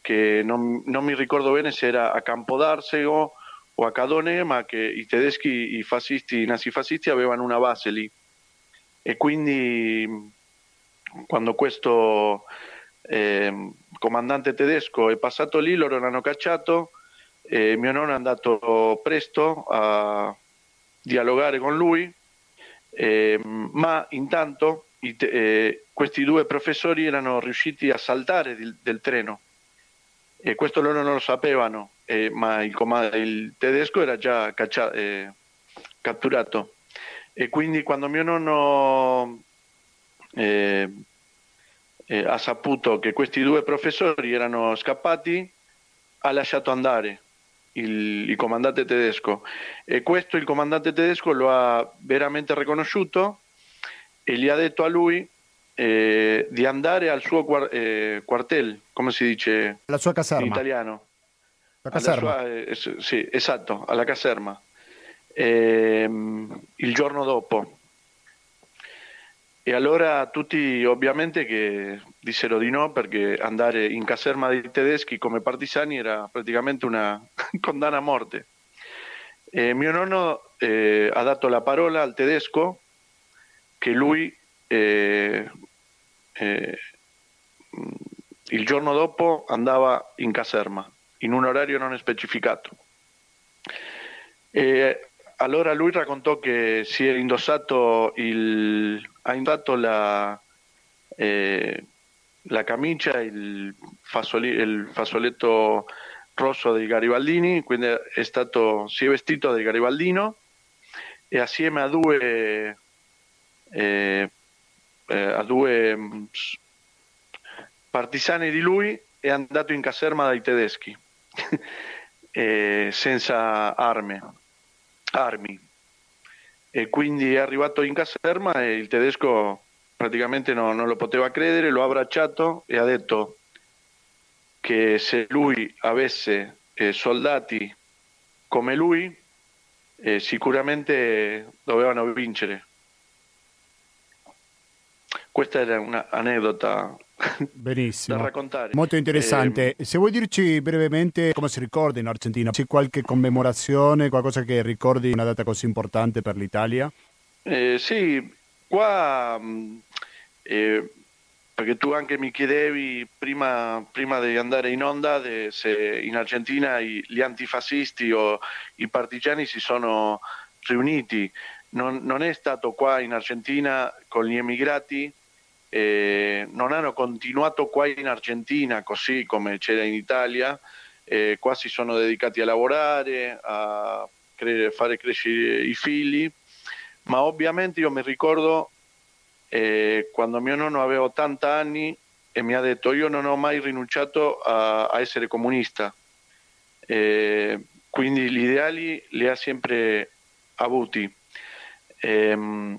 che non, non mi ricordo bene se era a Campodarsego o a Cadone, ma che i tedeschi, i fascisti, i nazifascisti avevano una base lì. E quindi quando questo eh, comandante tedesco è passato lì, loro l'hanno cacciato eh, mio nonno è andato presto a dialogare con lui, eh, ma intanto eh, questi due professori erano riusciti a saltare di, del treno e questo loro non lo sapevano, ma il, il, tedesco era già catturato. E quindi quando mio nonno ha saputo che questi due professori erano scappati, ha lasciato andare il, il, comandante tedesco e questo il comandante tedesco lo ha veramente riconosciuto e gli ha detto a lui eh, di andare al suo eh, quartel, come si dice la sua caserma. in italiano. La caserma. Sua, eh, sì, esatto, alla caserma. Ehm, il giorno dopo e allora tutti ovviamente che dissero di no perché andare in caserma dei tedeschi come partigiani era praticamente una condanna a morte. E mio nonno eh, ha dato la parola al tedesco che lui eh, eh, il giorno dopo andava in caserma in un orario non specificato. E allora lui raccontò che si è indossato il, ha indossato la, eh, la camicia, il, fasoli, il fazzoletto rosso dei Garibaldini, quindi è stato, si è vestito da Garibaldino e assieme a due, eh, eh, a due mm, partigiani di lui è andato in caserma dai tedeschi eh, senza armi armi. E quindi è arrivato in caserma e il tedesco praticamente no, non lo poteva credere, lo ha abbracciato e ha detto che se lui avesse eh, soldati come lui, eh, sicuramente dovevano vincere. Questa era un'aneddota Benissimo. da raccontare. Molto interessante. Eh, Se vuoi dirci brevemente come si ricorda in Argentina, c'è qualche commemorazione, qualcosa che ricordi una data così importante per l'Italia? Eh, sì, qua, mm, eh, perché tu anche mi chiedevi prima, prima di andare in onda de, se in Argentina i, gli antifascisti o i partigiani si sono riuniti. non, non è stato qua in Argentina con gli emigrati, eh, non hanno continuato qua in Argentina così come c'era in Italia, eh, qua si sono dedicati a lavorare, a cre- fare crescere i figli, ma ovviamente io mi ricordo eh, quando mio nonno aveva 80 anni e mi ha detto io non ho mai rinunciato a, a essere comunista, eh, quindi gli ideali li ha sempre avuti. Ehm,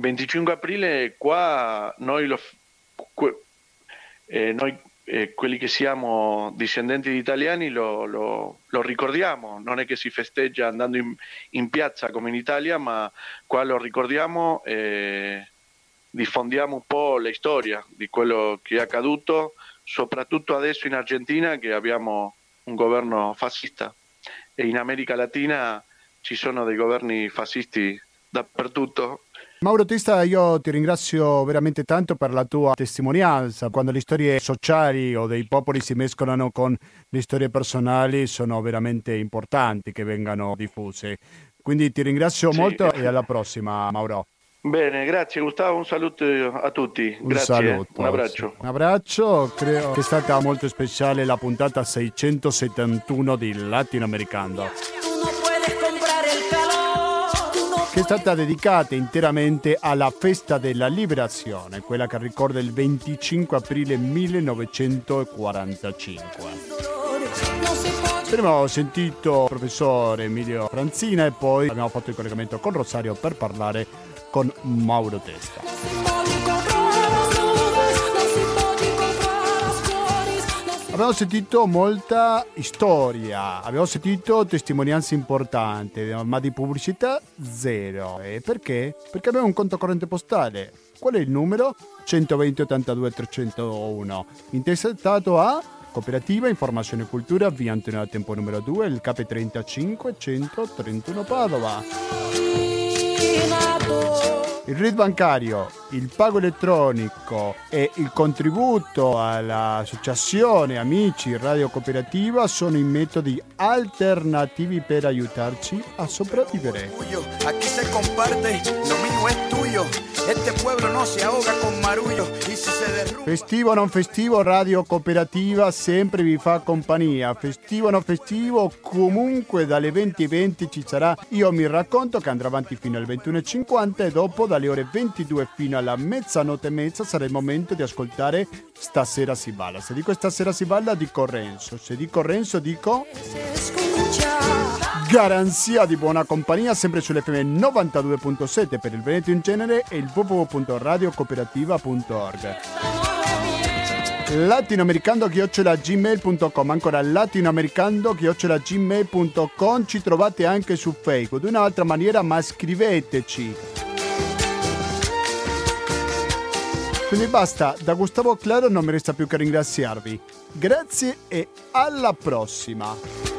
25 aprile qua noi, lo, eh, noi eh, quelli che siamo discendenti di italiani lo, lo, lo, ricordiamo, non è che si festeggia andando in, in, piazza come in Italia, ma qua lo ricordiamo e diffondiamo un po' la storia di quello che è accaduto, soprattutto adesso in Argentina che abbiamo un governo fascista e in America Latina ci sono dei governi fascisti dappertutto. Mauro Testa, io ti ringrazio veramente tanto per la tua testimonianza. Quando le storie sociali o dei popoli si mescolano con le storie personali sono veramente importanti che vengano diffuse. Quindi ti ringrazio sì. molto e alla prossima, Mauro. Bene, grazie Gustavo, un saluto a tutti. Un grazie, saluto. un abbraccio. Un abbraccio, credo che è stata molto speciale la puntata 671 di Latinoamericano. Che è stata dedicata interamente alla festa della liberazione, quella che ricorda il 25 aprile 1945. Prima ho sentito il professore Emilio Franzina e poi abbiamo fatto il collegamento con Rosario per parlare con Mauro Testa. Abbiamo sentito molta storia, abbiamo sentito testimonianze importanti, ma di pubblicità zero. E perché? Perché abbiamo un conto corrente postale. Qual è il numero? 120 82 301. Intestato a Cooperativa Informazione e Cultura, via Antonio Tempo numero 2, il KP35 131 Padova il RID bancario, il pago elettronico e il contributo all'associazione Amici Radio Cooperativa sono i metodi alternativi per aiutarci a sopravvivere. Aquí se comparte, lo mío es tuyo. Este pueblo no se ahoga con marullo. Festivo o non festivo, Radio Cooperativa sempre vi fa compagnia. Festivo o non festivo, comunque dalle 20 e 20 ci sarà Io mi racconto che andrà avanti fino alle 21.50 e dopo dalle ore 22 fino alla mezzanotte e mezza sarà il momento di ascoltare Stasera si balla. Se dico stasera si balla dico Renzo, se dico Renzo dico garanzia di buona compagnia sempre sull'FM 92.7 per il Veneto in genere e il www.radiocooperativa.org latinoamericando-gmail.com ancora latinoamericando-gmail.com ci trovate anche su Facebook di un'altra maniera ma scriveteci. Quindi basta da Gustavo Claro non mi resta più che ringraziarvi. Grazie e alla prossima